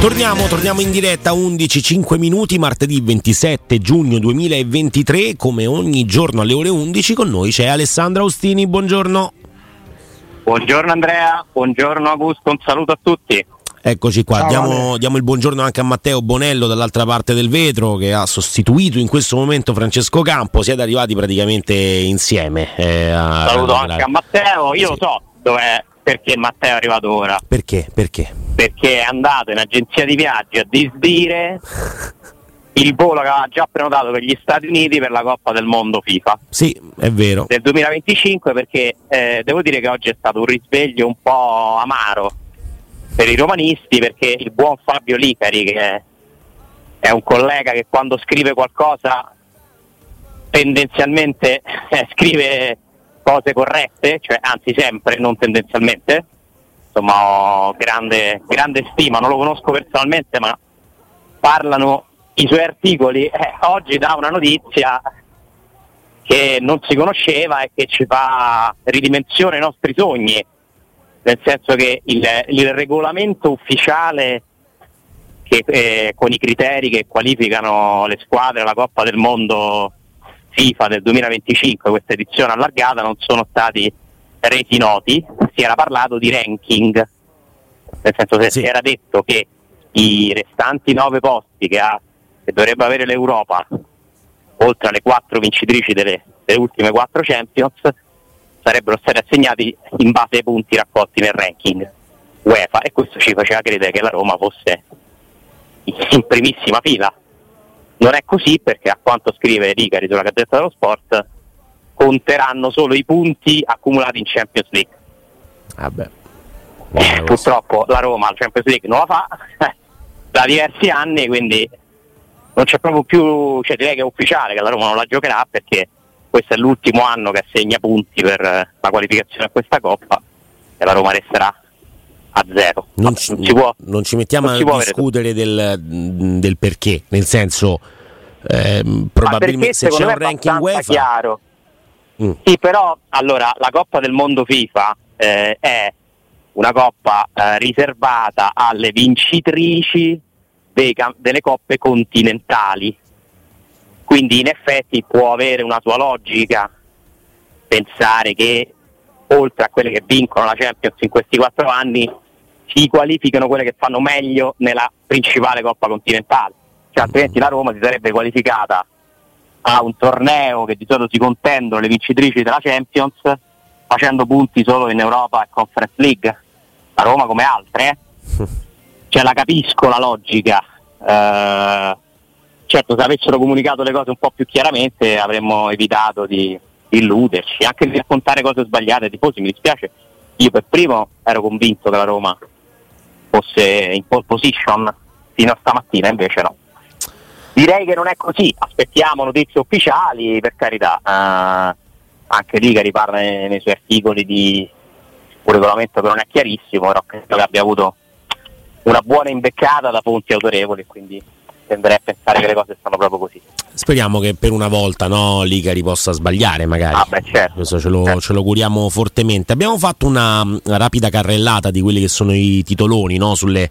Torniamo, torniamo in diretta 11-5 minuti, martedì 27 giugno 2023, come ogni giorno alle ore 11 con noi c'è Alessandra Austini, buongiorno. Buongiorno Andrea, buongiorno Augusto, un saluto a tutti. Eccoci qua, diamo, diamo, il buongiorno anche a Matteo Bonello dall'altra parte del vetro che ha sostituito in questo momento Francesco Campo, siete arrivati praticamente insieme. Eh, a, Saluto anche a Matteo, io sì. lo so dov'è, perché Matteo è arrivato ora. Perché? Perché? perché è andato in agenzia di viaggi a disdire il volo che aveva già prenotato per gli Stati Uniti per la Coppa del Mondo FIFA. Sì, è vero. Del 2025 perché eh, devo dire che oggi è stato un risveglio un po' amaro per i romanisti perché il buon Fabio Licari che è un collega che quando scrive qualcosa tendenzialmente eh, scrive cose corrette, cioè anzi sempre, non tendenzialmente, insomma ho grande, grande stima, non lo conosco personalmente ma parlano i suoi articoli, eh, oggi dà una notizia che non si conosceva e che ci fa ridimensione i nostri sogni, nel senso che il, il regolamento ufficiale che, eh, con i criteri che qualificano le squadre alla Coppa del Mondo FIFA del 2025, questa edizione allargata, non sono stati resi noti, si era parlato di ranking, nel senso che sì. si era detto che i restanti nove posti che, ha, che dovrebbe avere l'Europa, oltre alle quattro vincitrici delle, delle ultime quattro Champions, sarebbero stati assegnati in base ai punti raccolti nel ranking UEFA e questo ci faceva credere che la Roma fosse in primissima fila. Non è così perché a quanto scrive Ricari sulla Gazzetta dello Sport conteranno solo i punti accumulati in Champions League. Vabbè. Eh, purtroppo la Roma al Champions League non la fa da diversi anni, quindi non c'è proprio più, cioè direi che è ufficiale che la Roma non la giocherà perché questo è l'ultimo anno che assegna punti per la qualificazione a questa Coppa e la Roma resterà a zero. Non, ci, non, può, non ci, mettiamo a discutere del, del, perché, nel senso eh, probabilmente se c'è un ranking UEFA chiaro Mm. Sì, però allora la Coppa del Mondo FIFA eh, è una coppa eh, riservata alle vincitrici dei, delle coppe continentali. Quindi in effetti può avere una sua logica pensare che oltre a quelle che vincono la Champions in questi quattro anni si qualificano quelle che fanno meglio nella principale coppa continentale. Cioè, altrimenti la Roma si sarebbe qualificata a un torneo che di solito si contendono le vincitrici della Champions facendo punti solo in Europa e Conference League. La Roma come altre, eh? cioè la capisco la logica. Eh, certo se avessero comunicato le cose un po' più chiaramente avremmo evitato di illuderci, anche di raccontare cose sbagliate tifosi, mi dispiace. Io per primo ero convinto che la Roma fosse in pole position fino a stamattina, invece no. Direi che non è così, aspettiamo notizie ufficiali, per carità. Uh, anche lì che riparla nei, nei, suoi articoli di un regolamento che non è chiarissimo, però credo che abbia avuto una buona imbeccata da fonti autorevoli, quindi tenderei a pensare che le cose stanno proprio così. Speriamo che per una volta no, l'Icari possa sbagliare magari. Ah, beh, certo. Questo ce lo, certo. ce lo auguriamo fortemente. Abbiamo fatto una, una, rapida carrellata di quelli che sono i titoloni no, sulle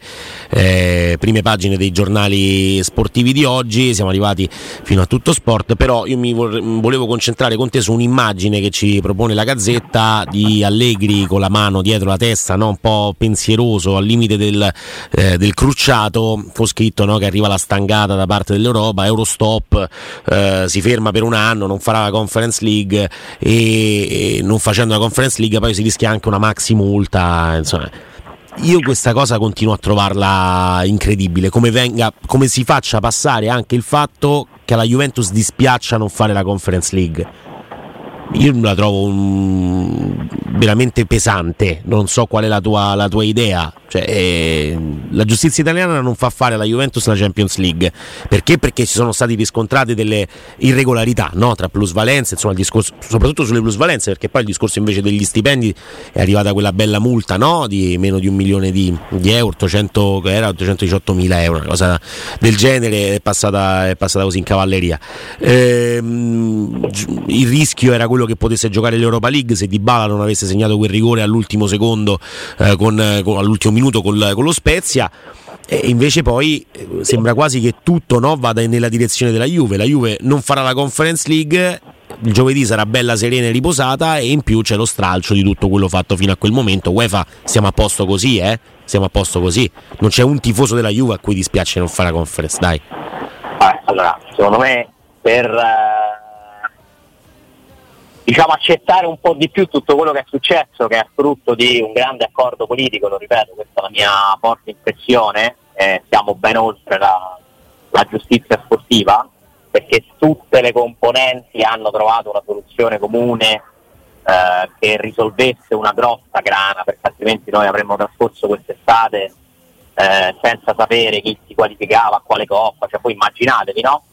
eh, prime pagine dei giornali sportivi di oggi. Siamo arrivati fino a tutto sport, però io mi volevo concentrare con te su un'immagine che ci propone la Gazzetta di Allegri con la mano dietro la testa, no, un po' pensieroso, al limite del, eh, del crucciato, con scritto che arriva la stangata da parte dell'Europa, Eurostop eh, si ferma per un anno, non farà la Conference League e, e non facendo la Conference League poi si rischia anche una maxi multa, insomma. Io questa cosa continuo a trovarla incredibile, come, venga, come, si faccia passare anche il fatto che alla Juventus dispiaccia non fare la Conference League io la trovo um, veramente pesante, non so qual è la tua, la tua idea. Cioè, eh, la giustizia italiana non fa fare alla Juventus la Champions League perché? Perché ci sono state riscontrate delle irregolarità no? tra plusvalenze, insomma, discorso, soprattutto sulle plusvalenze, perché poi il discorso invece degli stipendi è arrivata quella bella multa no? di meno di un milione di, di euro, 800, era 818 mila euro, una cosa del genere, è passata, è passata così in cavalleria. Ehm, il rischio era quello quello che potesse giocare l'Europa League se Dybala non avesse segnato quel rigore all'ultimo secondo, eh, con, con, all'ultimo minuto col, con lo Spezia. E invece poi eh, sembra quasi che tutto no, vada nella direzione della Juve. La Juve non farà la Conference League, il giovedì sarà bella serena e riposata e in più c'è lo stralcio di tutto quello fatto fino a quel momento. UEFA siamo a posto così, eh? Siamo a posto così. Non c'è un tifoso della Juve a cui dispiace non fare la conference, dai. Eh, allora, secondo me per uh diciamo, accettare un po' di più tutto quello che è successo, che è frutto di un grande accordo politico, lo ripeto, questa è la mia forte impressione, eh, siamo ben oltre la, la giustizia sportiva, perché tutte le componenti hanno trovato una soluzione comune eh, che risolvesse una grossa grana, perché altrimenti noi avremmo trascorso quest'estate eh, senza sapere chi si qualificava a quale coppa, cioè poi immaginatevi, no?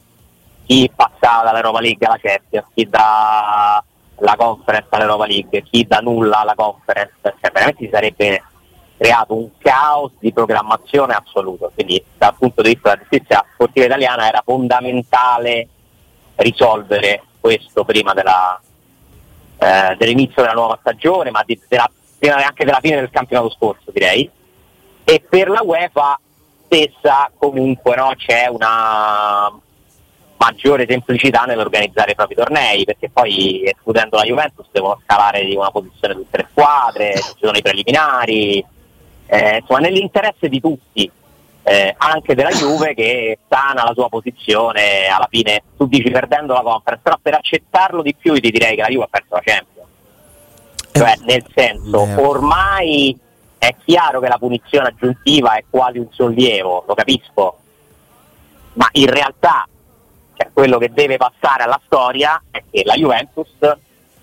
Chi passava dall'Europa League alla Champions, chi da la conference all'Europa League, chi da nulla alla conference, cioè veramente si sarebbe creato un caos di programmazione assoluto. Quindi dal punto di vista della giustizia sportiva italiana era fondamentale risolvere questo prima della, eh, dell'inizio della nuova stagione, ma di, della, anche della fine del campionato scorso direi. E per la UEFA stessa comunque no, c'è una maggiore semplicità nell'organizzare i propri tornei, perché poi escludendo la Juventus devono scalare di una posizione tutte le squadre, ci sono i preliminari, eh, insomma nell'interesse di tutti, eh, anche della Juve che sana la sua posizione, alla fine tu dici perdendo la conference, però per accettarlo di più ti direi che la Juve ha perso la Champions. Cioè nel senso, eh. ormai è chiaro che la punizione aggiuntiva è quasi un sollievo, lo capisco, ma in realtà cioè, quello che deve passare alla storia è che la Juventus,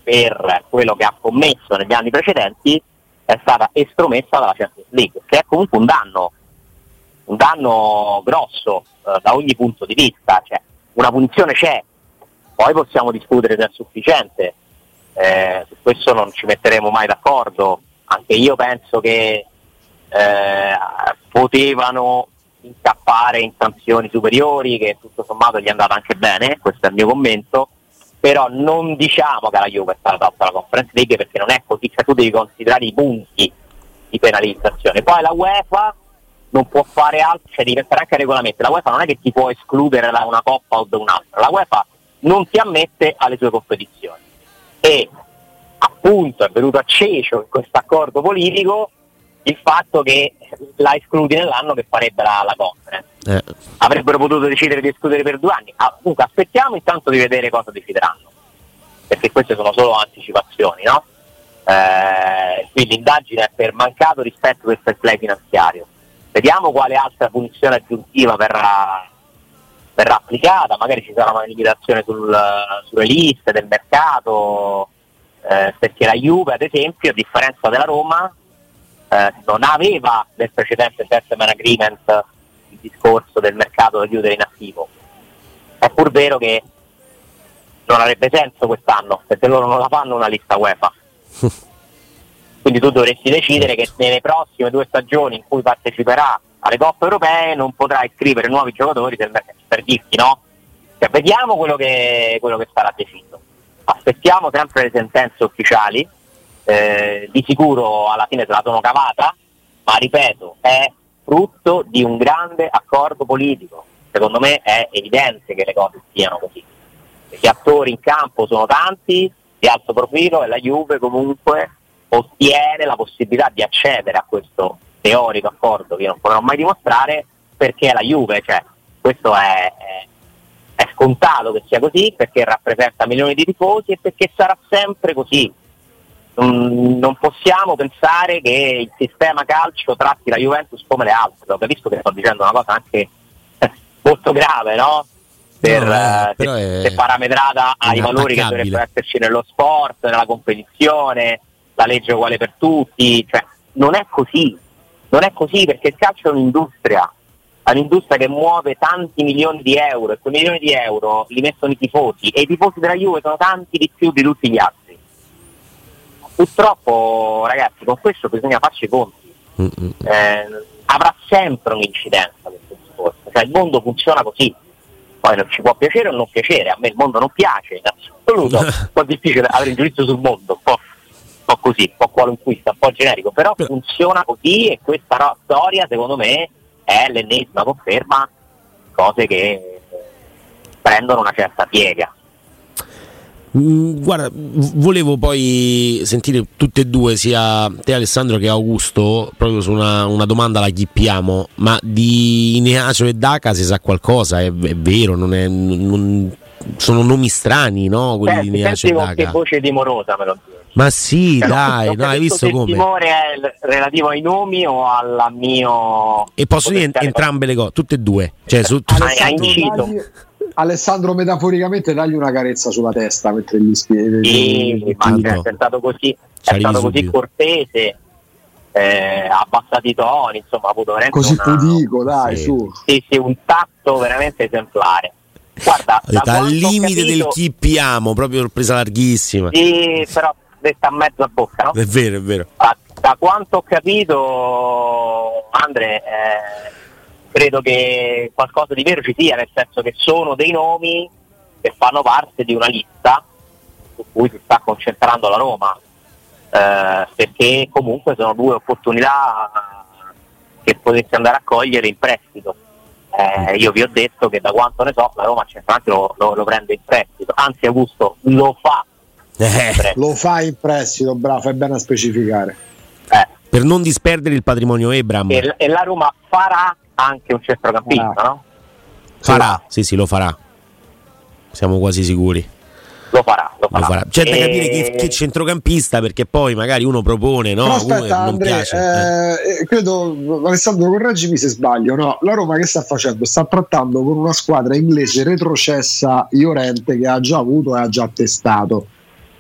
per quello che ha commesso negli anni precedenti, è stata estromessa dalla Champions League, che è comunque un danno, un danno grosso eh, da ogni punto di vista. Cioè, una punizione c'è, poi possiamo discutere se è sufficiente, eh, su questo non ci metteremo mai d'accordo. Anche io penso che eh, potevano incappare in sanzioni superiori che tutto sommato gli è andata anche bene, questo è il mio commento, però non diciamo che la Juve è stata tolta la Conference League perché non è così, cioè tu devi considerare i punti di penalizzazione. Poi la UEFA non può fare altro, cioè devi pensare anche ai regolamenti, la UEFA non è che ti può escludere da una coppa o da un'altra, la UEFA non ti ammette alle sue competizioni. E appunto è venuto a cecio in questo accordo politico il fatto che la escludi nell'anno che farebbe la, la conference. Eh. Avrebbero potuto decidere di escludere per due anni. Ah, comunque aspettiamo intanto di vedere cosa decideranno, perché queste sono solo anticipazioni, no? Eh, quindi l'indagine è per mancato rispetto del fair play finanziario. Vediamo quale altra punizione aggiuntiva verrà, verrà applicata, magari ci sarà una limitazione sul, sulle liste del mercato, eh, perché la Juve ad esempio, a differenza della Roma, eh, non aveva nel precedente settlement agreement il discorso del mercato da chiudere in attivo. È pur vero che non avrebbe senso quest'anno, perché loro non la fanno una lista UEFA. Quindi tu dovresti decidere che nelle prossime due stagioni in cui parteciperà alle coppe europee non potrà iscrivere nuovi giocatori per, per dirti no. Cioè, vediamo quello che, quello che sarà deciso. Aspettiamo sempre le sentenze ufficiali, eh, di sicuro alla fine se la sono cavata, ma ripeto, è frutto di un grande accordo politico. Secondo me è evidente che le cose siano così. Gli attori in campo sono tanti, di alto profilo e la Juve comunque ottiene la possibilità di accedere a questo teorico accordo che io non potrò mai dimostrare perché è la Juve, cioè questo è, è, è scontato che sia così perché rappresenta milioni di tifosi e perché sarà sempre così. Non, non possiamo pensare che il sistema calcio tratti la Juventus come le altre, ho capisco che sto dicendo una cosa anche molto grave, no? Per, no, eh, se, è... se, parametrata ai valori che dovrebbero esserci nello sport, nella competizione, la legge uguale per tutti, cioè, non è così, non è così perché il calcio è un'industria, è un'industria che muove tanti milioni di euro e quei milioni di euro li mettono i tifosi e i tifosi della Juve sono tanti di più di tutti gli altri. Purtroppo ragazzi con questo bisogna farci i conti, eh, avrà sempre un'incidenza questo discorso, cioè il mondo funziona così, poi non ci può piacere o non piacere, a me il mondo non piace in assoluto, un po' difficile avere il giudizio sul mondo, un po' po' così, un po' qualunquista, un po' generico, però funziona così e questa no, storia secondo me è l'ennesima conferma cose che prendono una certa piega. Mm, guarda, volevo poi sentire tutte e due, sia te Alessandro che Augusto, proprio su una, una domanda la chippiamo, ma di Ineacio e Daca si sa qualcosa, è, è vero, non è, non, sono nomi strani, no? Quelli Senti, di Ineacio e Daca. Che voce timorosa me lo dico. Ma sì, dai, no, hai visto come? Il timore è relativo ai nomi o al mio. E posso dire entrambe le cose, tutte e due. Cioè, su, Alessandro, dagli, Alessandro, metaforicamente, dagli una carezza sulla testa mentre gli spieghi. Sì, ma è stato così, è stato così cortese. Eh, ha abbassato i toni, insomma, ha avuto veramente. Così una, pudico, dai, sì. su. Sì, sì, un tatto veramente esemplare. Guarda, al limite capito, del chippiamo, proprio presa larghissima. Sì, però detta a mezza bocca, no? È vero, è vero. Da, da quanto ho capito, Andre, eh, credo che qualcosa di vero ci sia, nel senso che sono dei nomi che fanno parte di una lista su cui si sta concentrando la Roma, eh, perché comunque sono due opportunità che potesse andare a cogliere in prestito. Eh, io vi ho detto che da quanto ne so la Roma centralmente lo, lo, lo prende in prestito, anzi Augusto lo fa eh. Lo fa in prestito, bravo, fai bene a specificare. Eh. Per non disperdere il patrimonio Ebram. E, e la Roma farà anche un centrocampista, ah. no? Farà, sì, sì, lo farà. Siamo quasi sicuri. Lo farà, lo farà. Lo farà. C'è da capire che, che, centrocampista perché poi magari uno propone, no? Però aspetta, Andre, eh, eh. credo, Alessandro, correggimi se sbaglio, no? La Roma che sta facendo? Sta trattando con una squadra inglese retrocessa Iorente che ha già avuto e ha già testato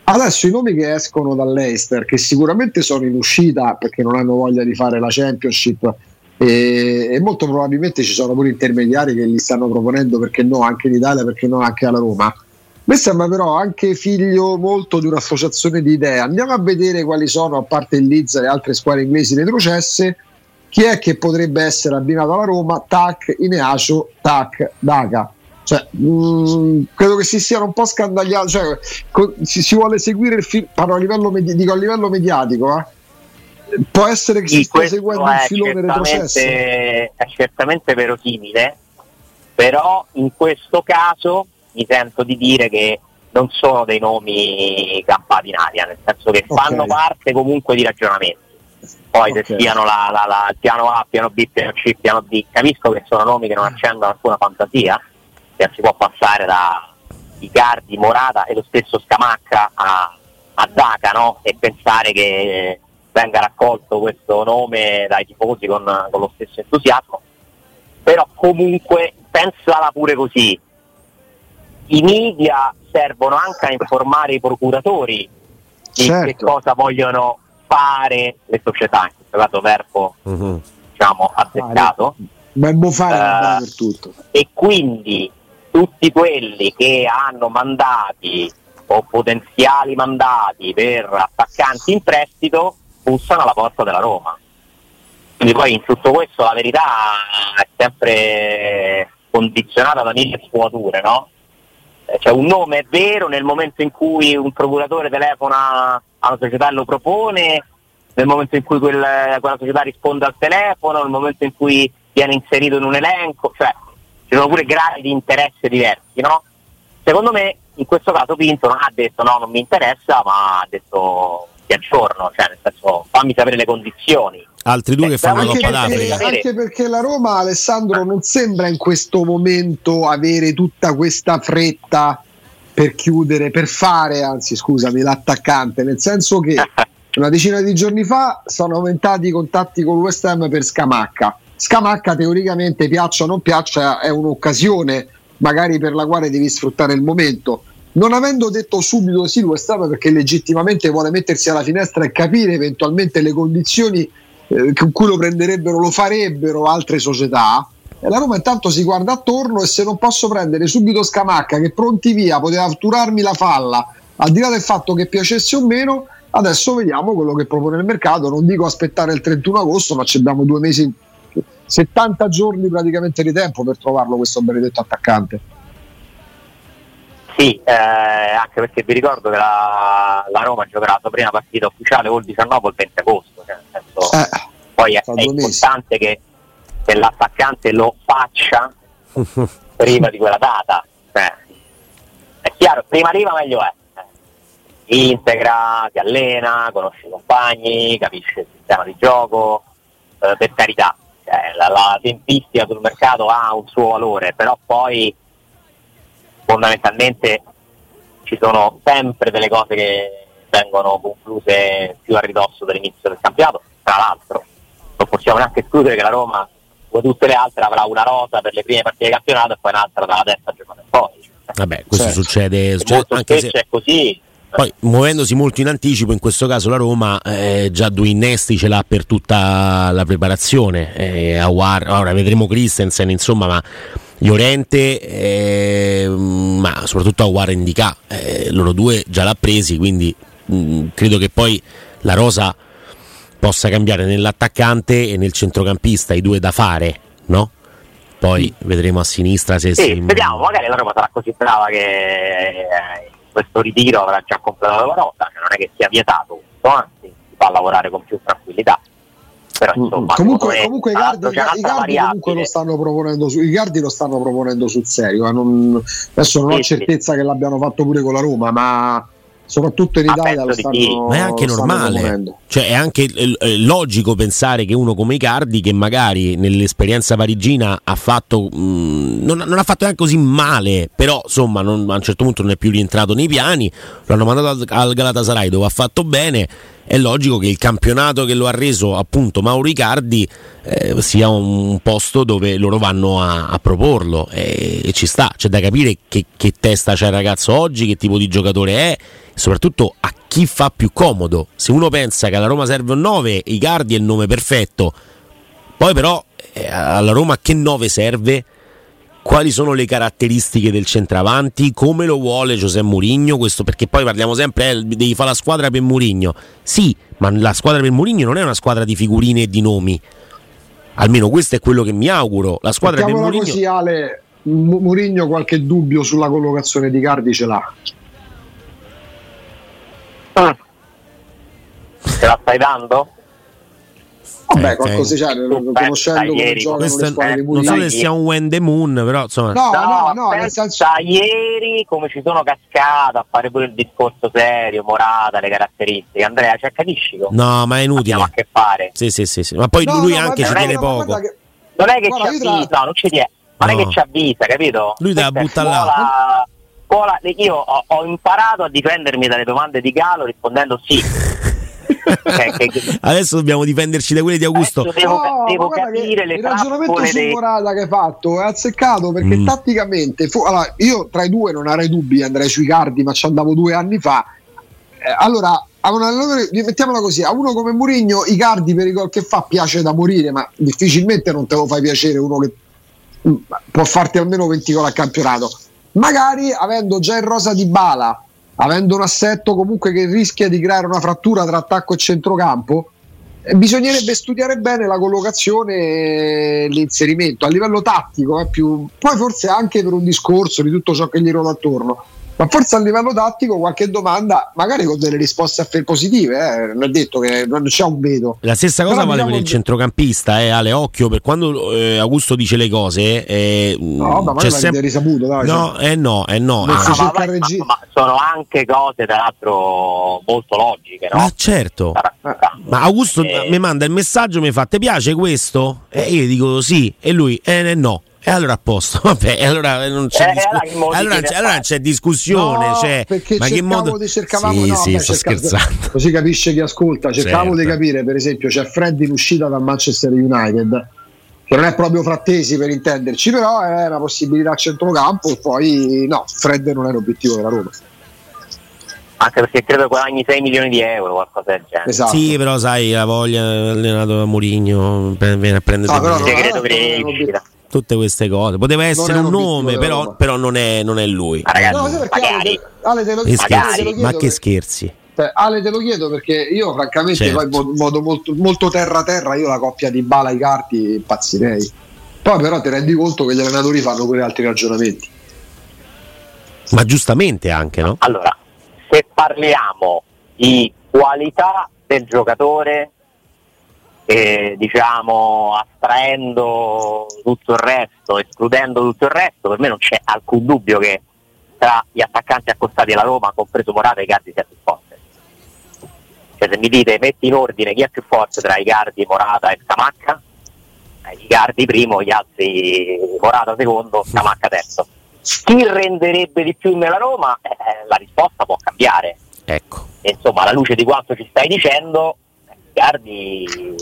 Adesso i nomi che escono dall'Eister, che sicuramente sono in uscita perché non hanno voglia di fare la Championship, e, e, molto probabilmente ci sono pure intermediari che li stanno proponendo perché no anche in Italia, perché no anche alla Roma. Mi sembra però anche figlio molto di un'associazione di idee. Andiamo a vedere quali sono, a parte il Leeds e le altre squadre inglesi retrocesse, chi è che potrebbe essere abbinato alla Roma? Tac, Ineacio, tac, Daca. Cioè, mh, mm, credo che si siano un po' scandagliati. Cioè, co- si, si, vuole seguire il film, parlo a livello, medi- dico a livello mediatico. Eh? Può essere che si stia seguendo un filone retrocesso. È certamente verosimile, però in questo caso mi sento di dire che non sono dei nomi campati in aria, nel senso che okay. fanno parte comunque di ragionamenti. Poi okay. se siano la, la, la, il piano A, piano B, piano C, piano D, capisco che sono nomi che non accendono alcuna fantasia, che si può passare da Icardi, Morata e lo stesso Scamacca a, a Daca no? e pensare che venga raccolto questo nome dai tifosi con, con lo stesso entusiasmo, però comunque pensala pure così. I media servono anche a informare i procuratori di certo. che cosa vogliono fare le società, in questo caso verbo uh-huh. diciamo azzeccato. Ben fare uh, per tutto. E quindi tutti quelli che hanno mandati o potenziali mandati per attaccanti in prestito bussano alla porta della Roma. Quindi poi in tutto questo la verità è sempre condizionata da mille sfumature, no? Cioè un nome è vero nel momento in cui un procuratore telefona a una società e lo propone, nel momento in cui quel, quella società risponde al telefono, nel momento in cui viene inserito in un elenco, cioè ci sono pure gradi di interesse diversi, no? Secondo me in questo caso Pinto non ha detto no, non mi interessa, ma ha detto ti aggiorno, cioè nel senso fammi sapere le condizioni. Altri due che fanno la Coppa d'Africa. Anche perché la Roma, Alessandro, non sembra in questo momento avere tutta questa fretta per chiudere, per fare, anzi scusami, l'attaccante, nel senso che una decina di giorni fa sono aumentati i contatti con West Ham per Scamacca. Scamacca teoricamente piaccia o non piaccia è un'occasione magari per la quale devi sfruttare il momento. Non avendo detto subito sì West Ham perché legittimamente vuole mettersi alla finestra e capire eventualmente le condizioni eh, con cui lo prenderebbero, lo farebbero altre società. La Roma intanto si guarda attorno e se non posso prendere subito Scamacca che pronti via poteva turarmi la falla, al di là del fatto che piacesse o meno, adesso vediamo quello che propone il mercato. Non dico aspettare il 31 agosto, ma ci abbiamo due mesi, 70 giorni praticamente di tempo per trovarlo questo benedetto attaccante. Sì, eh, anche perché vi ricordo che la, la Roma giocherà la sua prima partita ufficiale col 19 il 20 agosto, cioè nel senso, eh, poi è, è importante che, che, l'attaccante lo faccia prima di quella data. Cioè, è chiaro, prima arriva meglio è. Integra, si allena, conosce i compagni, capisce il sistema di gioco, eh, per carità, cioè, la, la tempistica sul mercato ha un suo valore, però poi fondamentalmente ci sono sempre delle cose che vengono concluse più a ridosso dell'inizio del campionato, tra l'altro non possiamo neanche escludere che la Roma come tutte le altre avrà una rosa per le prime partite di campionato e poi un'altra dalla terza giornata in poi. Vabbè, questo certo. succede, succede anche se è così. Poi muovendosi molto in anticipo, in questo caso la Roma eh, già due innesti ce l'ha per tutta la preparazione. Eh, War, ora vedremo Christensen, insomma, ma Llorente, eh, ma soprattutto a Warren Indica, eh, loro due già l'ha presi, quindi mh, mm, credo che poi la rosa possa cambiare nell'attaccante e nel centrocampista, i due da fare, no? Poi vedremo a sinistra se sì, si... Vediamo, magari la Roma sarà così brava che eh, questo ritiro avrà già completato la rosa, cioè non è che sia vietato, anzi si fa lavorare con più tranquillità però mm, insomma comunque, comunque i Gardi, i Gardi comunque lo stanno proponendo su, i Gardi lo stanno proponendo sul serio eh, non, adesso non sì, ho certezza sì. che l'abbiano fatto pure con la Roma ma soprattutto in Italia lo stanno, ma è anche normale cioè è anche logico pensare che uno come Icardi che magari nell'esperienza parigina ha fatto mh, mm, non, non, ha fatto neanche così male però insomma non, a un certo punto non è più rientrato nei piani l'hanno mandato al, al Galatasaray dove ha fatto bene è logico che il campionato che lo ha reso appunto Mauro Icardi eh, sia un posto dove loro vanno a, a proporlo e, e, ci sta, c'è da capire che, che testa c'è il ragazzo oggi, che tipo di giocatore è soprattutto a chi fa più comodo. Se uno pensa che alla Roma serve un 9, Icardi è il nome perfetto, poi però eh, alla Roma che 9 serve? quali sono le caratteristiche del centravanti, come lo vuole Giuseppe Mourinho, questo perché poi parliamo sempre, eh, devi fare la squadra per Mourinho. Sì, ma la squadra per Mourinho non è una squadra di figurine e di nomi. Almeno questo è quello che mi auguro. La squadra per Mourinho così Ale, Mourinho qualche dubbio sulla collocazione di Cardi ce l'ha. Ah. Ce la stai dando? Vabbè, eh, qualcosa c'è, conoscendo come giocano le squadre di Non so se sia un When the Moon, però insomma. No, no, no, nel senso... ieri come ci sono cascato a fare pure il discorso serio, morata, le caratteristiche. Andrea, cioè capisci? No, ma è inutile. a che fare. Sì, sì, sì, sì. Ma poi no, lui no, anche ci tiene poco. Che... Non è che ci avvisa, tra... no, non ci tiene. Non è che ci avvisa, capito? Lui te la butta là. Scuola, io ho, ho imparato a difendermi dalle domande di Galo rispondendo sì. Adesso dobbiamo difenderci da quelle di Augusto. devo, no, devo capire le il ragionamento su Morata che hai fatto è azzeccato perché mm. tatticamente fu, allora, io tra i due non avrei dubbi andrei sui cardi ma ci andavo due anni fa eh, allora a un allenatore, mettiamola così, a uno come Murigno i cardi per i gol che fa piace da morire, ma difficilmente non te lo fai piacere uno che mm, può farti almeno 20 gol al campionato. Magari avendo già in rosa di bala avendo un assetto comunque che rischia di creare una frattura tra attacco e centrocampo, bisognerebbe studiare bene la collocazione e l'inserimento. A livello tattico, eh, più, poi forse anche per un discorso di tutto ciò che gli ruota attorno ma forse a livello tattico qualche domanda, magari con delle risposte positive, eh. non è detto che non c'è un veto. La stessa cosa Però vale per il centrocampista, eh, Ale, occhio, per quando eh, Augusto dice le cose, eh, no, ma c'è sempre risaputo, dai, no, eh no, eh no. Ah, ma, ma, ma, sono anche cose tra l'altro molto logiche, no? Ma certo. Ma Augusto eh. mi manda il messaggio, mi fa "Ti piace questo?" E io dico "Sì" e lui "Eh no". E allora a posto, vabbè, allora non c'è, eh, discu- allora, c'è, allora c'è discussione. No, cioè, perché ma che modo... di cercavamo sì, no, sì, sto scherzando. Così capisce chi ascolta. Cercavo certo. di capire, per esempio, c'è Fred in uscita dal Manchester United, che non è proprio frattesi per intenderci, però è una possibilità a centrocampo. Poi no, Fred non è l'obiettivo della Roma anche perché credo guadagni 6 milioni di euro qualcosa del genere esatto. sì però sai la voglia allenato da Mourinho viene a prendere no, però, segreto crescita tutte queste cose. Poteva essere un nome, però, però non, è, non, è, lui. Ma ragazzi, no, magari. Ale, te lo, Ale, te lo ma che scherzi. Cioè, Ale te lo chiedo perché io francamente certo. poi in modo molto, molto terra terra io la coppia di Bala e Carti impazzirei. Poi però ti rendi conto che gli allenatori fanno pure altri ragionamenti. Ma giustamente anche, no? Allora, se parliamo di qualità del giocatore e diciamo astraendo tutto il resto, escludendo tutto il resto, per me non c'è alcun dubbio che tra gli attaccanti accostati alla Roma, compreso Morata, Icardi sia più forte. Cioè se mi dite metti in ordine chi è più forte tra Icardi, Morata e Scamacca, eh, Icardi primo, gli altri Morata secondo, Scamacca terzo. Chi renderebbe di più nella Roma? Eh, la risposta può cambiare. Ecco. Insomma, alla luce di quanto ci stai dicendo, Icardi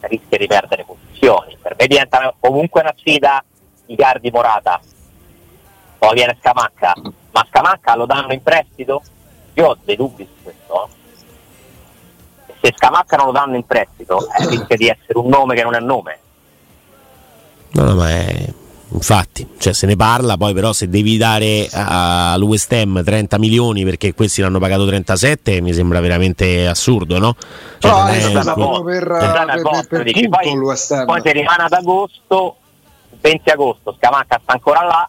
rischia di perdere posizioni. Per me diventa comunque una sfida Icardi Morata. Poi viene Scamacca, ma Scamacca lo danno in prestito? Io ho dei dubbi su questo. Se Scamacca non lo danno in prestito, eh, rischia di essere un nome che non è nome. No, no, ma è Infatti, cioè se ne parla, poi però se devi dare al West Ham 30 milioni perché questi l'hanno pagato 37 mi sembra veramente assurdo, no? Cioè, no, è stata per, per, per, per dici, poi, poi se rimane ad agosto, 20 agosto, Scamacca sta ancora là,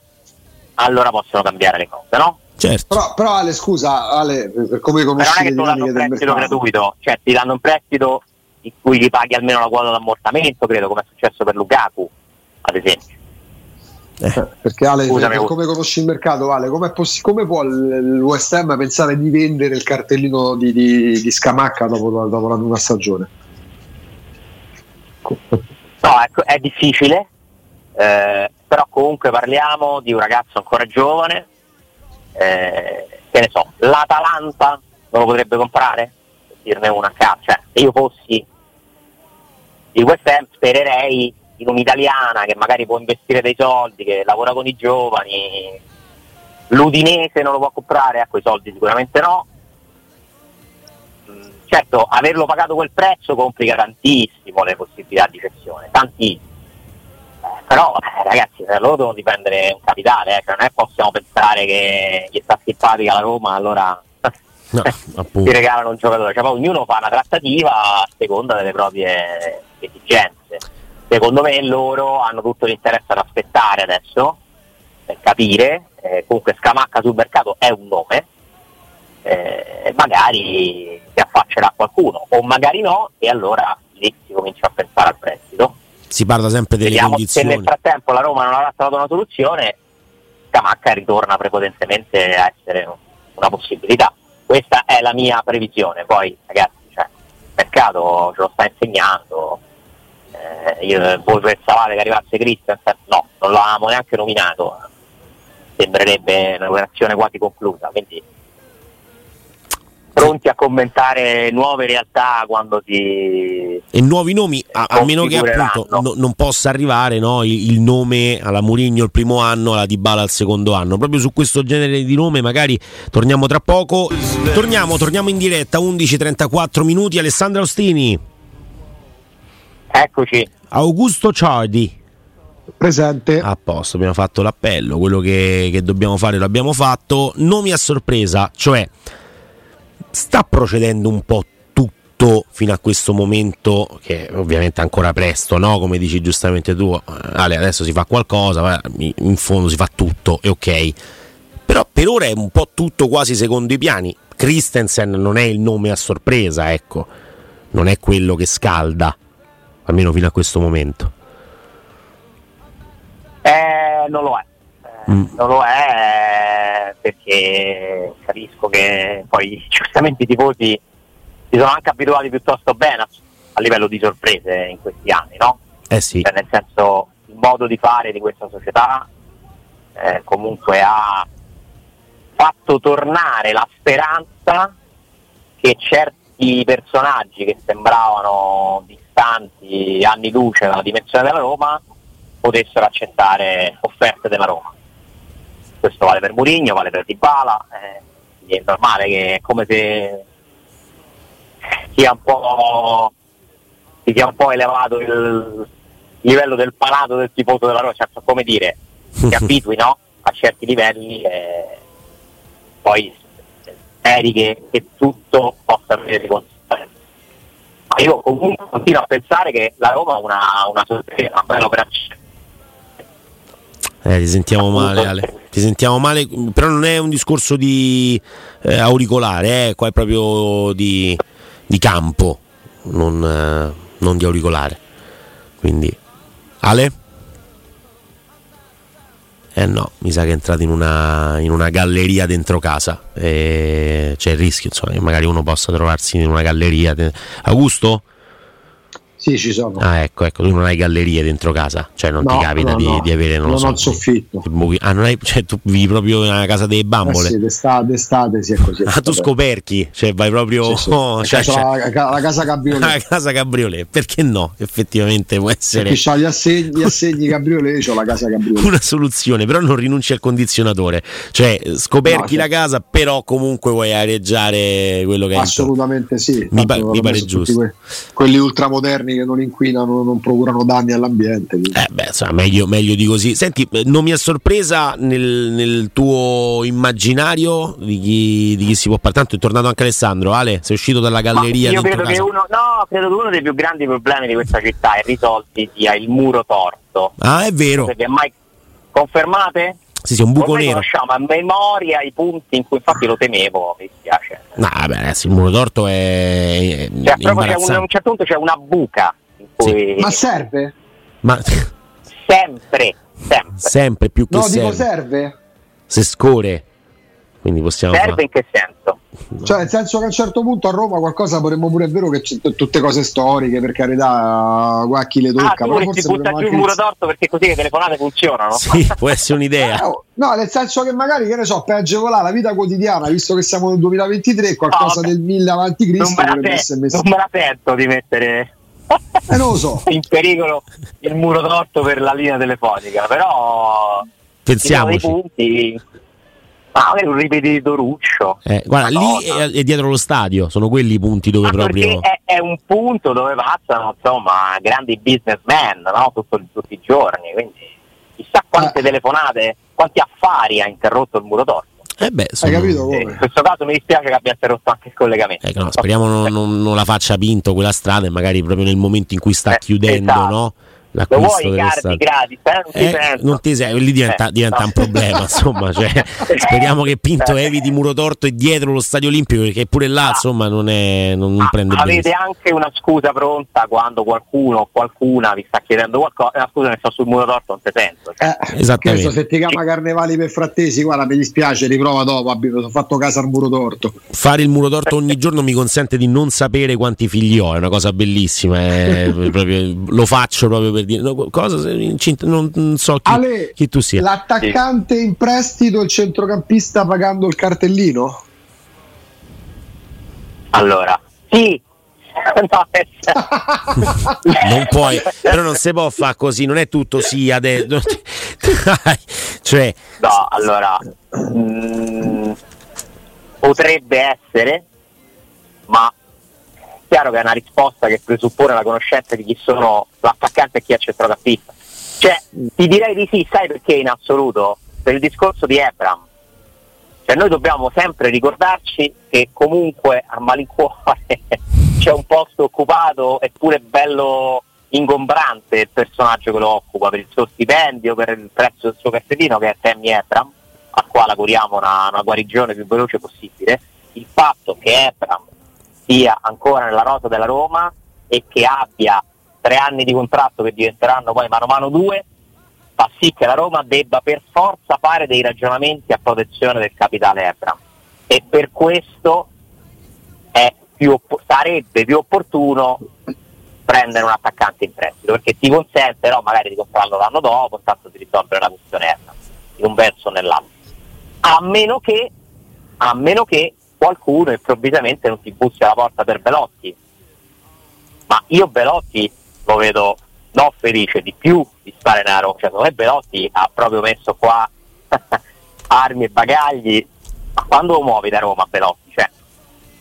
allora possono cambiare le cose, no? Certo. Però, però Ale, scusa, Ale, per come conosci Però non è che tu danno un prestito gratuito, cioè ti danno un prestito in cui gli paghi almeno la quota d'ammortamento, credo, come è successo per Lukaku, ad esempio. Eh, perché Ale, Scusami, per come conosci il mercato, Ale, poss- come può il West Ham pensare di vendere il cartellino di, di, di Scamacca dopo, dopo la prima stagione? No, ecco, è difficile, eh, però comunque parliamo di un ragazzo ancora giovane, eh, che ne so, l'Atalanta non lo potrebbe comprare? Per dirne una a cioè se io fossi il West Ham spererei in un'italiana che magari può investire dei soldi, che lavora con i giovani, l'Udinese non lo può comprare, a quei soldi sicuramente no. Mm, certo, averlo pagato quel prezzo complica tantissimo le possibilità di cessione, tantissimo. Eh, però eh, ragazzi, per loro devono dipendere un capitale, eh, cioè non è possiamo pensare che gli sta simpatica la Roma, allora no, ti regalano un giocatore. Cioè, ognuno fa una trattativa a seconda delle proprie esigenze secondo me loro hanno tutto l'interesse ad aspettare adesso per capire, eh, comunque Scamacca sul mercato è un nome, eh, magari si affaccerà qualcuno o magari no e allora lì si comincia a pensare al prestito. Si parla sempre delle Vediamo condizioni. Se nel frattempo la Roma non avrà trovato una soluzione, Scamacca ritorna prepotentemente a essere una possibilità. Questa è la mia previsione, poi ragazzi, cioè, il mercato ce lo sta insegnando, eh, io, voi pensavate che arrivasse Christensen? No, non l'avevamo neanche nominato. Sembrerebbe un'operazione quasi conclusa, quindi pronti a commentare nuove realtà quando si e nuovi nomi a, a meno che appunto no, non possa arrivare no, il, il, nome alla Murigno il primo anno alla Dybala al secondo anno proprio su questo genere di nome magari torniamo tra poco torniamo, torniamo in diretta 11.34 minuti Alessandro Ostini Eccoci. Augusto Ciardi. Presente. A posto, abbiamo fatto l'appello, quello che, che dobbiamo fare l'abbiamo fatto. Nomi a sorpresa, cioè sta procedendo un po' tutto fino a questo momento, che ovviamente è ancora presto, no? come dici giustamente tu, Ale, adesso si fa qualcosa, in fondo si fa tutto, è ok. Però per ora è un po' tutto quasi secondo i piani. Christensen non è il nome a sorpresa, ecco, non è quello che scalda, almeno fino a questo momento. Eh, non lo è. Eh, mm. Non lo è perché capisco che poi giustamente i tifosi si sono anche abituati piuttosto bene a, a livello di sorprese in questi anni, no? Eh sì. Cioè, nel senso, il modo di fare di questa società eh, comunque ha fatto tornare la speranza che certi personaggi che sembravano distanti anni luce dalla dimensione della Roma potessero accettare offerte della Roma. Questo vale per Murigno, vale per Dybala, eh, è normale che è come se sia un po', si sia un po' elevato il livello del palato del tifoso della Roma, cioè, come dire, si abitui no? a certi livelli e poi speri che, che tutto possa avere conseguenze. Ma io comunque continuo a pensare che la Roma ha una, una sorpresa, una bella operazione. Eh, ti sentiamo male, Ale. Ti sentiamo male, però non è un discorso di eh, auricolare, eh, qua è proprio di, di campo, non, eh, non di auricolare. Quindi, Ale? Eh no, mi sa che è entrato in una, in una galleria dentro casa. E c'è il rischio, insomma, che magari uno possa trovarsi in una galleria. Augusto? Sì, ci sono. Ah, ecco, ecco, tu non hai gallerie dentro casa, cioè non no, ti capita no, di, no. di, avere, non, non so, ho il soffitto. Ah, non hai, cioè tu vivi proprio nella casa delle bambole. Eh sì, d'estate, d'estate sì, è così. Ah, tu scoperchi, cioè vai proprio... Sì, sì. Oh, cioè, la, la, la, casa cabriolet. La casa cabriolet, perché no? Effettivamente può essere... Perché c'ha gli assegni, gli assegni cabriolet, c'ho la casa cabriolet. Una soluzione, però non rinunci al condizionatore. Cioè, scoperchi la casa, però comunque vuoi areggiare quello che hai Assolutamente sì. Mi, pa- mi pare giusto. Que- quelli ultramoderni che non inquinano, non procurano danni all'ambiente. Eh beh, insomma, meglio, meglio, di così. Senti, non mi è sorpresa nel, nel tuo immaginario di chi, di chi, si può parlare. Tanto è tornato anche Alessandro. Ale, sei uscito dalla galleria. io credo che, uno, no, credo che uno dei più grandi problemi di questa città è risolti sia il muro torto. Ah, è vero. Perché mai confermate? Sì, sì, un buco Ormai nero. conosciamo a memoria i punti in cui infatti lo temevo, mi spiace. No, vabbè, adesso il muro torto è. Cioè, proprio c'è un, a un certo punto c'è una buca. In cui... sì. Ma serve? Ma sempre, sempre. Sempre più che no, serve. dico serve. Se score. Quindi possiamo serve fare. in che senso? Cioè, nel senso che a un certo punto a Roma qualcosa potremmo pure è vero che c'è t- tutte cose storiche, per carità, qua chi le tocca. Ah, tu vorresti buttare giù il muro torto perché così le telefonate funzionano. Sì, può essere un'idea. No, no, nel senso che magari, che ne so, per agevolare la vita quotidiana, visto che siamo nel 2023, qualcosa no, del 1000 avanti Cristo non dovrebbe essere messo. Non me la sento di mettere eh, non lo so. in pericolo il muro torto per la linea telefonica, però pensiamoci. Dei punti, ma magari un ripetitoruccio. Eh, guarda, lì è, è, dietro lo stadio, sono quelli i punti dove ma proprio. È, è, un punto dove passano insomma grandi businessmen no? Tutto, tutti i giorni, quindi chissà quante eh. telefonate, quanti affari ha interrotto il muro torto. Eh beh, sono... Hai capito come? in questo caso mi dispiace che abbia interrotto anche il collegamento. Eh, no, speriamo non, non, non, la faccia Pinto quella strada e magari proprio nel momento in cui sta eh, chiudendo, esatto. no? Lo vuoi i cardi gratis? Eh? Non, eh, non ti sei, lì diventa, eh, diventa no. un problema. insomma, cioè, speriamo che Pinto eviti muro torto e dietro lo stadio olimpico, perché pure là insomma non, è, non, non prende ah, Avete benissimo. anche una scusa pronta quando qualcuno o qualcuna vi sta chiedendo qualcosa. Eh, scusa, ne sto sul muro torto, non ti sento. Cioè. Eh, Esattamente. se ti chiama Carnevali per frattesi, guarda, mi dispiace, riprova dopo. Ho fatto casa al muro torto. Fare il muro torto ogni giorno mi consente di non sapere quanti figli ho, è una cosa bellissima. Proprio, lo faccio proprio per dire. No, cosa non, non so chi, Ale, chi, tu sia. L'attaccante in prestito, il centrocampista pagando il cartellino? Allora, sì. No, non puoi, però non si può fare così, non è tutto sì adesso. cioè, no, allora mh, potrebbe essere, ma chiaro che è una risposta che presuppone la conoscenza di chi sono l'attaccante e chi è centrocampista. Cioè, ti direi di sì, sai perché in assoluto? Per il discorso di Ebram. Cioè, noi dobbiamo sempre ricordarci che comunque a malincuore c'è un posto occupato eppure bello ingombrante il personaggio che lo occupa per il suo stipendio, per il prezzo del suo cartellino che è Tammy Ebram, a quale auguriamo una, una guarigione più veloce possibile, il fatto che Ebram sia ancora nella rosa della Roma e che abbia tre anni di contratto che diventeranno poi mano a mano due, fa sì che la Roma debba per forza fare dei ragionamenti a protezione del capitale Ebram e per questo più, sarebbe più opportuno prendere un attaccante in prestito perché ti consente no, magari di comprarlo l'anno dopo, tanto di risolvere la questione in un verso o nell'altro. A meno che, a meno che qualcuno improvvisamente non ti bussi alla porta per Belotti. Ma io Belotti lo vedo non felice di più di stare nella. Cioè, secondo me Belotti ha proprio messo qua armi e bagagli. Ma quando lo muovi da Roma Belotti?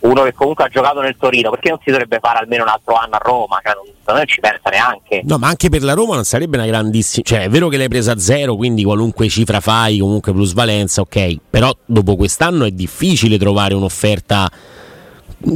Uno che comunque ha giocato nel Torino, perché non si dovrebbe fare almeno un altro anno a Roma? Cioè, non, non ci pensa neanche. No, ma anche per la Roma non sarebbe una grandissima. Cioè, è vero che l'hai presa a zero, quindi qualunque cifra fai, comunque plusvalenza, ok. Però dopo quest'anno è difficile trovare un'offerta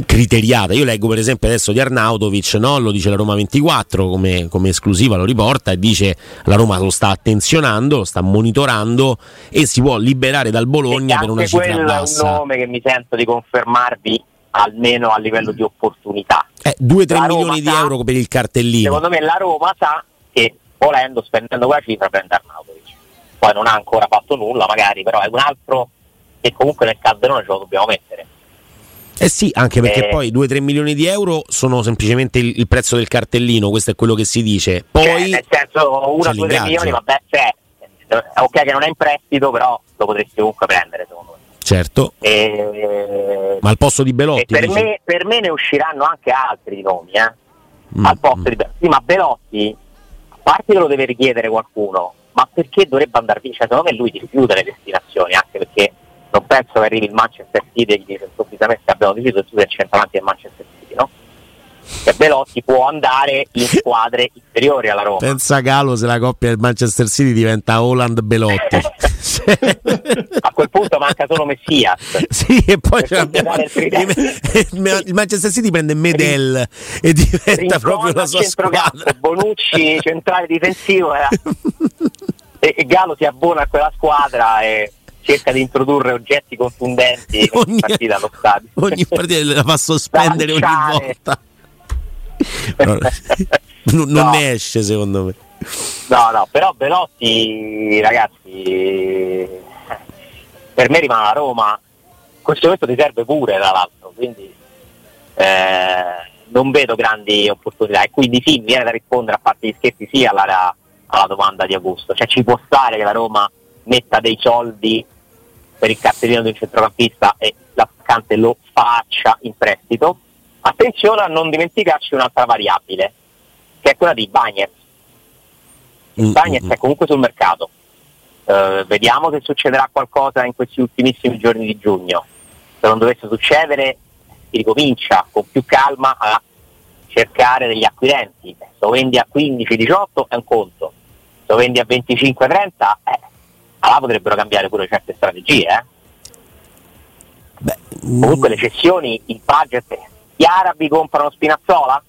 criteriata. Io leggo per esempio adesso di Arnautovic, no? lo dice la Roma 24 come, come, esclusiva, lo riporta e dice la Roma lo sta attenzionando, lo sta monitorando e si può liberare dal Bologna per una cifra bassa. È un nome che mi sento di confermarvi almeno a livello di opportunità. Eh, 2-3 milioni di euro per il cartellino. Secondo me la Roma sa che volendo, spendendo quella cifra, prende Arnautovic. Poi non ha ancora fatto nulla, magari, però è un altro che comunque nel calderone ce lo dobbiamo mettere. Eh sì, anche perché eh, poi 2-3 milioni di euro sono semplicemente il, il, prezzo del cartellino, questo è quello che si dice. Poi, cioè, nel senso, 1-2-3 milioni, vabbè, cioè, ok che non è in prestito, però lo potresti comunque prendere, secondo me. Certo. E, Ma al posto di Belotti? Per me, per, me, ne usciranno anche altri nomi, eh? Mm. Al posto mm. di Belotti. Sì, ma Belotti, a parte che lo deve richiedere qualcuno, ma perché dovrebbe andare via? Cioè, secondo me lui rifiuta le destinazioni, anche perché non penso che arrivi il Manchester City e gli dice improvvisamente abbiamo deciso di chiudere il centravanti del Manchester City? Che Belotti può andare in squadre inferiori alla Roma. Pensa Galo se la coppia del Manchester City diventa Holland Belotti. A quel punto manca solo Messias. Sì, e poi il, il Manchester City prende Medel e diventa Rincona, proprio la sua squadra. Bonucci centrale difensivo eh. e, e Galo si abbona a quella squadra e cerca di introdurre oggetti confondenti ogni partita allo stadio. Ogni partita la fa sospendere ogni volta. No, non, non ne esce secondo me. No, no, però Belotti, ragazzi, per me rimane a Roma. Questo momento ti serve pure, tra l'altro, quindi eh, non vedo grandi opportunità. E quindi sì, viene da rispondere a parte gli scherzi sì alla, alla domanda di Augusto. Cioè ci può stare che la Roma metta dei soldi per il cartellino di un centrocampista e l'attaccante lo faccia in prestito. Attenzione a non dimenticarci un'altra variabile, che è quella di Bagnets. Il Bagnets mm-hmm. è comunque sul mercato. Uh, vediamo se succederà qualcosa in questi ultimissimi giorni di giugno. Se non dovesse succedere, si ricomincia con più calma a cercare degli acquirenti. Se lo vendi a 15-18 è un conto, se lo vendi a 25-30 eh, allora potrebbero cambiare pure certe strategie. Eh? Beh, Comunque mm. le cessioni, il budget, gli arabi comprano Spinazzola?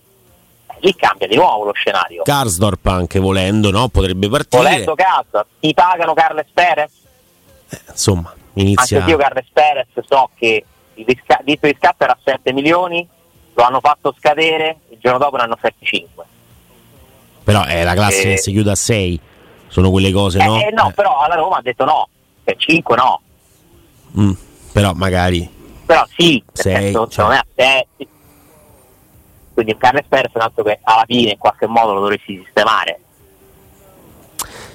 Eh, lì cambia di nuovo lo scenario. Karsdorp anche volendo, no? Potrebbe partire. Volendo Karsdorp, ti pagano Carles Perez? Eh, insomma, inizia... Anche io Carles Perez so che il diritto di scatto era 7 milioni, lo hanno fatto scadere, il giorno dopo ne hanno 7-5. Però è la classe e... che si chiude a 6 sono quelle cose, no? Eh, no, eh. però alla Roma ha detto no, per 5 no. Mm, però magari. Però sì, sei, senso, cioè. non è a 7. Quindi il è un altro che alla fine in qualche modo lo dovresti sistemare.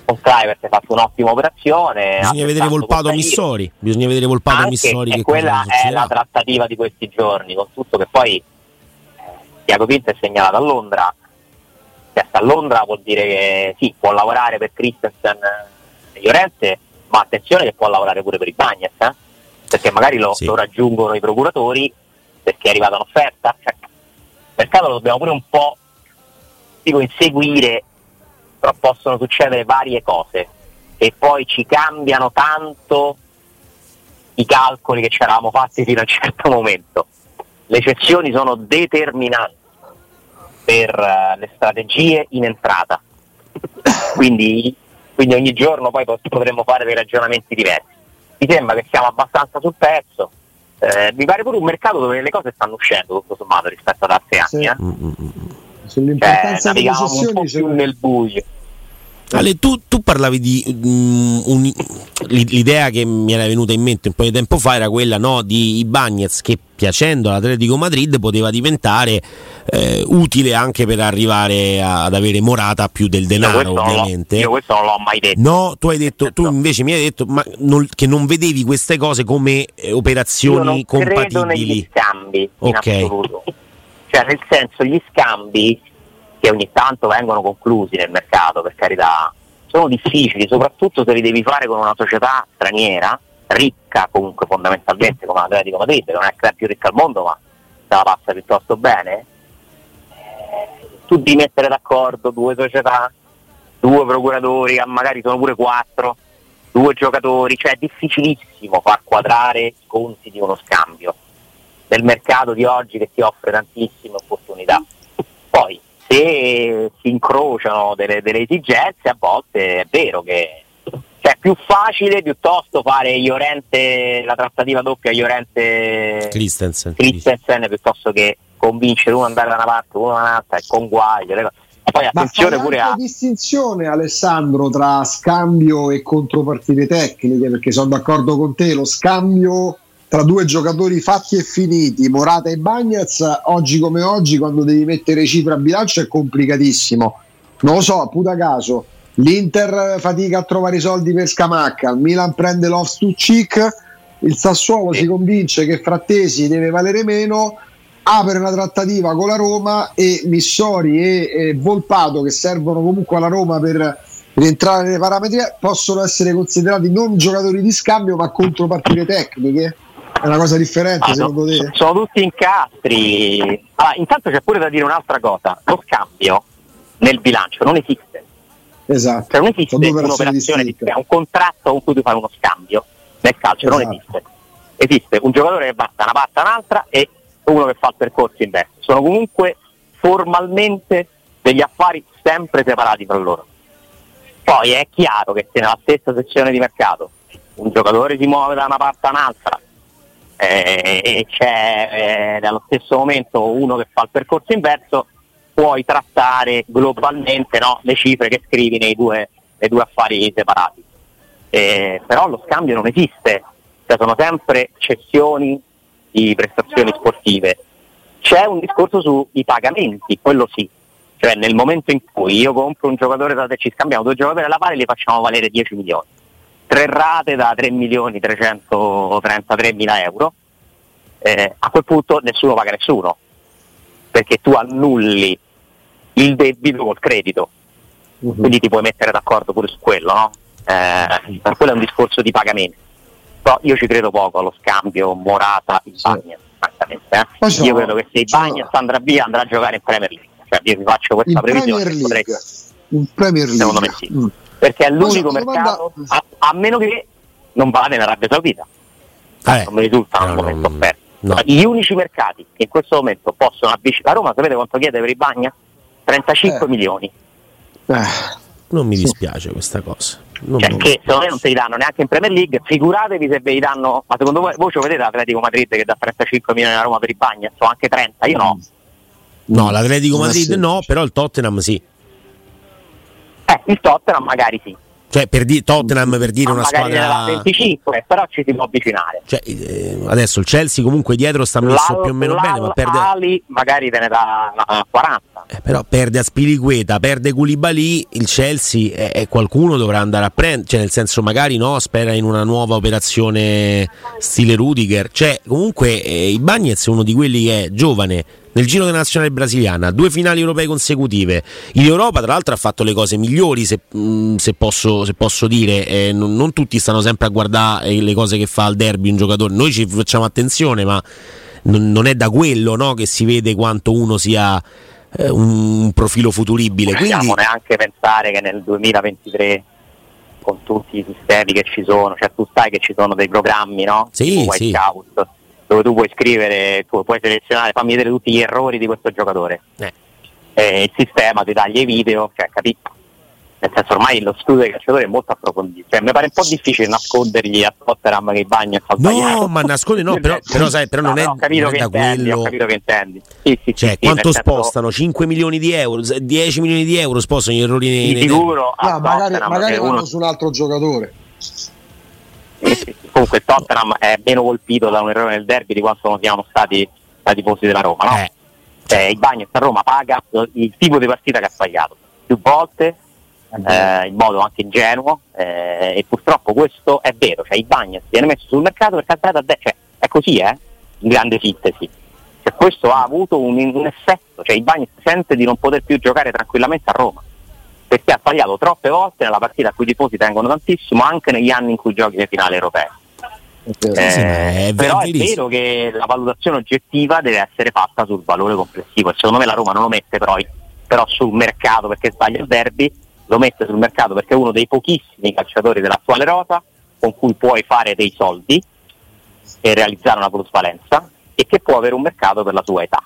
Con Clivert hai fatto un'ottima operazione. Bisogna vedere Volpato Missori. Bisogna vedere Volpato Missori. E quella è la trattativa di questi giorni, con tutto che poi eh, Tiago Pinto è segnalato a Londra che sta a Londra vuol dire che sì, può lavorare per Christensen e Llorente, ma attenzione che può lavorare pure per i Bagnets, eh? perché magari lo, sì. lo, raggiungono i procuratori perché è arrivata un'offerta. Cioè, mercato lo dobbiamo pure un po' dico, inseguire, però possono succedere varie cose e poi ci cambiano tanto i calcoli che ci eravamo fatti fino a un certo momento. le cessioni sono determinanti per uh, le strategie in entrata. Quindi, quindi, ogni giorno poi potremmo fare dei ragionamenti diversi. Mi sembra che siamo abbastanza sul pezzo. Eh, mi pare pure un mercato dove le cose stanno uscendo tutto sommato rispetto ad altri anni. Sì. Eh? Mm, mm, mm. Sull'importanza cioè, delle cessioni un po' più nel buio. Ale, tu, tu, parlavi di um, un, l'idea che mi era venuta in mente un po' di tempo fa era quella no, di Ibagnez che piacendo all'Atletico Madrid poteva diventare eh, utile anche per arrivare a, ad avere morata più del denaro, ovviamente. io questo non l'ho mai detto. No, tu hai detto, tu invece mi hai detto non, che non vedevi queste cose come eh, operazioni io compatibili. Credo negli scambi, okay. in assoluto. Cioè, nel senso, gli scambi che ogni tanto vengono conclusi nel mercato, per carità, sono difficili, soprattutto se li devi fare con una società straniera, ricca comunque fondamentalmente come l'Atletico Madrid, che non è la più ricca al mondo, ma se la passa piuttosto bene. Eh, tu devi mettere d'accordo due società, due procuratori, magari sono pure quattro, due giocatori, cioè è difficilissimo far quadrare i conti di uno scambio nel mercato di oggi che ti offre tantissime opportunità. Poi se si incrociano delle, delle esigenze, a volte è vero che cioè, è più facile piuttosto fare Iorente, la trattativa doppia Iorente Christensen, Christensen piuttosto che convincere uno ad andare da una parte, uno da un'altra e conguaglio. E poi attenzione pure a. distinzione, Alessandro, tra scambio e contropartite tecniche, perché sono d'accordo con te, lo scambio tra due giocatori fatti e finiti, Morata e Bagnaz, oggi come oggi, quando devi mettere cifre a bilancio è complicatissimo. Non lo so, puta caso. L'Inter fatica a trovare i soldi per Scamacca, il Milan prende l'off to cheek, il Sassuolo si convince che Frattesi deve valere meno, apre una trattativa con la Roma e Missori e, e Volpato che servono comunque alla Roma per rientrare nei parametri possono essere considerati non giocatori di scambio ma contropartite tecniche è una cosa differente ah, secondo te? Sono tutti incastri. Allora, intanto c'è pure da dire un'altra cosa, lo scambio nel bilancio non esiste. Esatto. Cioè non esiste un'operazione di un contratto con cui tu fai uno scambio nel calcio, esatto. non esiste. Esiste un giocatore che va da una parte all'altra e uno che fa il percorso inverso. Sono comunque formalmente degli affari sempre separati tra loro. Poi è chiaro che se nella stessa sezione di mercato un giocatore si muove da una parte all'altra eh, e c'è eh, nello stesso momento uno che fa il percorso inverso, puoi trattare globalmente no, le cifre che scrivi nei due, nei due affari separati. Eh, però lo scambio non esiste, cioè sono sempre cessioni di prestazioni sportive. C'è un discorso sui pagamenti, quello sì, cioè nel momento in cui io compro un giocatore te ci scambiamo due giocatori alla pari li facciamo valere 10 milioni tre rate da 3 milioni 333 mila euro, eh, a quel punto nessuno paga nessuno, perché tu annulli il debito col credito, uh-huh. quindi ti puoi mettere d'accordo pure su quello, no? Eh, per quello è un discorso di pagamento. Però io ci credo poco allo scambio Morata in sì. Eh? Io credo che se i Bagna andrà via andrà a giocare in Premier League. Cioè, io vi faccio questa in previsione. Premier League. Potrei... In Premier League. Secondo me sì. Mm perché è l'unico mercato, a, a, meno che non vada in Arabia Saudita. Eh, non mi risulta un momento offerto. No. Gli unici mercati che in questo momento possono avvicinare Roma, sapete quanto chiede per i Bagna? 35 eh. milioni. Eh. Non mi dispiace questa cosa. Non cioè, che secondo me non se li danno neanche in Premier League, figuratevi se ve li danno, ma secondo voi, voi ce lo vedete l'Atletico Madrid che dà 35 milioni a Roma per i Bagna? Sono anche 30, io no. No, l'Atletico Madrid no, però il Tottenham sì. Eh, il Tottenham magari sì. Cioè, per di- Tottenham per dire Ma una squadra. 25, però ci si può avvicinare. Cioè, eh, adesso il Chelsea comunque dietro sta messo L'al- più o meno bene, ma perde. Ali magari te ne dà uh, 40. Eh, però perde a Spiriqueta, perde Koulibaly, il Chelsea e eh, qualcuno dovrà andare a prendere, cioè nel senso magari no, spera in una nuova operazione stile Rudiger. Cioè, comunque eh, il Bagnez è uno di quelli che è giovane nel giro della nazionale brasiliana, due finali europee consecutive. In Europa, tra l'altro, ha fatto le cose migliori, se, mm, se, posso, se posso, dire. Eh, non, non, tutti stanno sempre a guardare le cose che fa al derby un giocatore. Noi ci facciamo attenzione, ma non, non è da quello no, che si vede quanto uno sia eh, un profilo futuribile. Non possiamo neanche pensare che nel 2023 con tutti i sistemi che ci sono, cioè tu sai che ci sono dei programmi, no? Sì, sì. Scout dove tu puoi scrivere, tu puoi selezionare, fammi vedere tutti gli errori di questo giocatore. Eh. E il sistema ti taglia i video, cioè capito? Nel senso ormai lo studio dei calciatori è molto approfondito. Cioè, mi pare un po' difficile nascondergli a Tottenham che i bagni ha No, ma nasconde no, però, però, sai, però No, non è, ho capito non è che da intendi, quello. ho capito che intendi. Sì, sì, Cioè, sì, quanto nel senso, spostano? 5 milioni di euro, 10 milioni di euro spostano gli errori nei, Di sicuro No, magari, magari vanno uno- su un altro giocatore. Comunque il Tottenham è meno colpito da un errore nel derby di quanto non siamo stati dai tifosi della Roma, no? Eh, Cioè, il Bagno a Roma paga il tipo di partita che ha sbagliato più volte eh, in modo anche ingenuo eh, e purtroppo questo è vero, cioè i Bagnas viene messo sul mercato perché ha a de- cioè, è così eh, in grande sintesi. Cioè, questo ha avuto un, un effetto, cioè il Bagnas sente di non poter più giocare tranquillamente a Roma perché ha sbagliato troppe volte nella partita a cui i tifosi tengono tantissimo anche negli anni in cui giochi le finali europee. Eh, sì, è però è vero che la valutazione oggettiva deve essere fatta sul valore complessivo e secondo me la Roma non lo mette però, però sul mercato perché sbaglia il derby, lo mette sul mercato perché è uno dei pochissimi calciatori dell'attuale rosa con cui puoi fare dei soldi e realizzare una plusvalenza e che può avere un mercato per la sua età.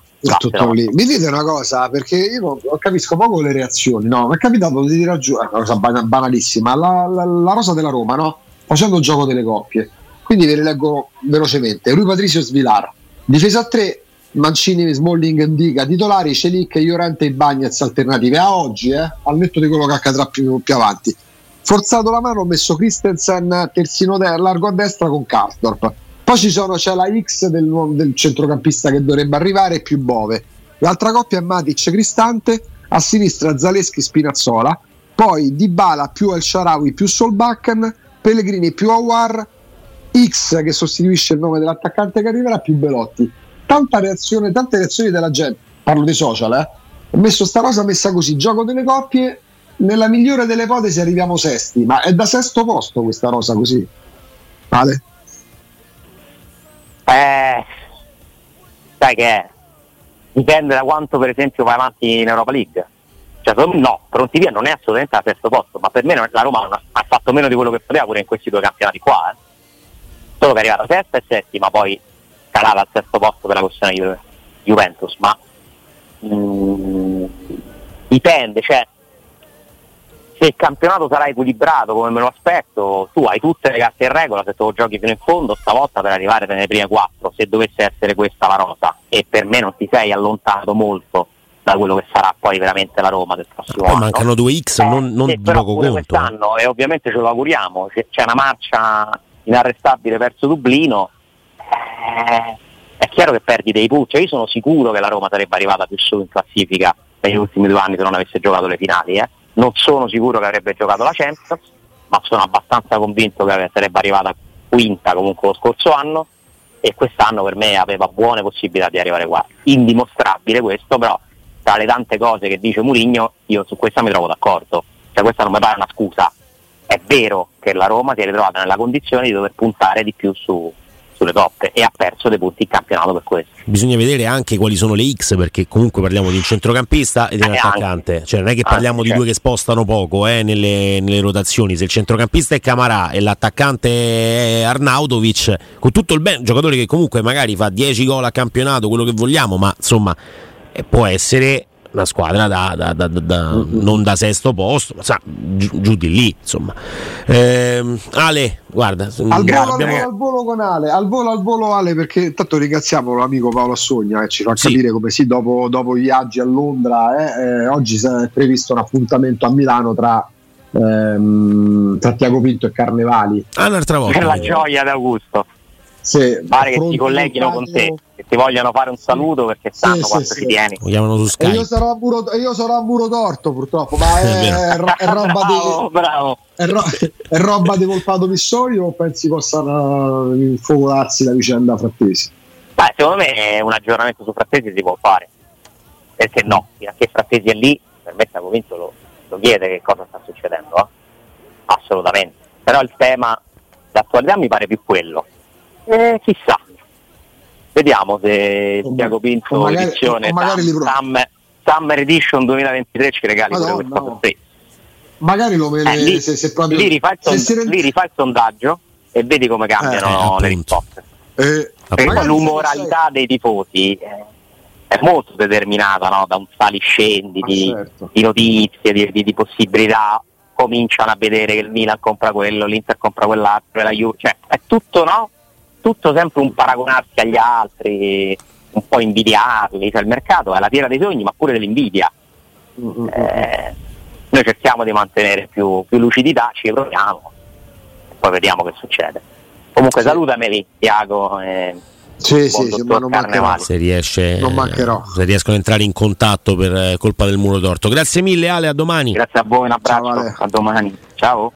No? Mi dite una cosa, perché io capisco poco le reazioni. No, mi è capitato di dire è una cosa bana- banalissima. La, la- la rosa della Roma, no? Facendo il gioco delle coppie. Quindi ve le leggo velocemente. Rui Patricio Svilar, difesa a 3, Mancini, Smalling, Indica, titolari, Celic, Iorente e Bagnez alternative. A oggi, eh, al netto di quello che accadrà più, più avanti. Forzato la mano, ho messo Christensen terzino largo a destra con Karsdorp. Poi ci sono, c'è la X del, del centrocampista che dovrebbe arrivare più Bove. L'altra coppia è Matic Cristante, a sinistra Zaleschi Spinazzola, poi Dybala più El Sharawi più Solbakken, Pellegrini più Awar, X che sostituisce il nome dell'attaccante che arriverà più Belotti. Tanta reazione, tante reazioni della gente, parlo dei social, eh. Ho messo sta cosa messa così, gioco delle coppie, nella migliore delle ipotesi arriviamo sesti, ma è da sesto posto questa rosa così. Vale? Eh, sai che è? Dipende da quanto per esempio vai avanti in Europa League. Cioè, no, pronti via non è assolutamente al terzo posto, ma per me la Roma ha, fatto meno di quello che poteva pure in questi due campionati qua. eh. Solo che è arrivata sesta e settima, poi calava al terzo posto per la questione Ju- Juventus, ma mm, dipende, cioè se il campionato sarà equilibrato come me lo aspetto, tu hai tutte le carte in regola se tu lo giochi fino in fondo stavolta per arrivare nelle prime quattro, se dovesse essere questa la rosa e per me non ti sei allontanato molto da quello che sarà poi veramente la Roma del prossimo poi anno. mancano due X, Eh, non, non di poco conto. eh. quest'anno e ovviamente ce lo auguriamo, c'è, c'è una marcia inarrestabile verso Dublino, eh, è chiaro che perdi dei punti, Cioè, io sono sicuro che la Roma sarebbe arrivata più su in classifica negli ultimi due anni se non avesse giocato le finali, eh. Non sono sicuro che avrebbe giocato la Champions, ma sono abbastanza convinto che sarebbe arrivata quinta comunque lo scorso anno e quest'anno per me aveva buone possibilità di arrivare qua. Indimostrabile questo, però tra le tante cose che dice Mourinho io su questa mi trovo d'accordo, cioè questa non mi pare una scusa. È vero che la Roma si è ritrovata nella condizione di dover puntare di più su- sulle coppe e ha perso dei punti in campionato per questo. Bisogna vedere anche quali sono le X, perché comunque parliamo di un centrocampista e di un Eh, attaccante. Cioè, non è che Anche, parliamo di certo. due che spostano poco eh, nelle, nelle rotazioni. Se il centrocampista è Camarà e l'attaccante è Arnautovic, con tutto il bene, giocatore che comunque magari fa 10 gol a campionato, quello che vogliamo, ma insomma eh, può essere una squadra da, da- da- da- da- non da sesto posto, ma sa, giù, giù di lì, insomma. Ehm, Ale, guarda, Al volo, al, abbiamo- volo, al volo con Ale, al volo al volo Ale perché intanto ringraziamo l'amico Paolo Assogna che ci fa Sì. capire come sì, dopo, dopo i viaggi a Londra, eh, eh, oggi si è previsto un appuntamento a Milano tra, ehm, tra Tiago Pinto e Carnevali. Ah, un'altra volta. Per la gioia d'Augusto. Se Pare che si colleghino con te, che ti vogliono fare un saluto perché Sì, sanno sì, quanto sì. ci tieni. Lo chiamano su E Skype. io, sarò a muro, e io sarò a muro torto purtroppo, ma È è, è ro- è roba Bravo, di, bravo. è, ro- è roba di Volpato Pissorio o pensi possano infocolarsi la vicenda frattesi? Beh, secondo me un aggiornamento su Frattesi si può fare. Perché no? Fino a che Frattesi è lì, per me sta convinto lo, lo chiede che cosa sta succedendo. eh. Assolutamente. Però il tema d'attualità mi pare più quello. Eh, chissà. Vediamo se O ma- Tiago Pinto o magari- edizione o magari Summer, Summer Edition 2023 ci regali Madonna, questa no. sorpresa. Magari lo vede Eh, lì, se, se proprio lì rifai il se son- si rende- lì il sondaggio e vedi come cambiano Eh, le risposte. Eh, Perché l'umoralità dei tifosi eh, è molto determinata no? da un saliscendi di, certo. di notizie, di, di, di, possibilità. Cominciano a vedere che il Milan compra quello, l'Inter compra quell'altro, la Juve, cioè è tutto, no? Tutto sempre un paragonarsi agli altri, un po' invidiarli, cioè il mercato è la fiera dei sogni ma pure dell'invidia. Mm-hmm. Eh, noi cerchiamo di mantenere più, più lucidità, ci proviamo, poi vediamo che succede. Comunque sì. salutameli, Tiago. Eh, sì, sì, sì ma non mancherò. Se, riesce, non mancherò. se riescono ad entrare in contatto per colpa del muro torto. Grazie mille Ale, a domani. Grazie a voi, un abbraccio, Ciao, a domani. Ciao.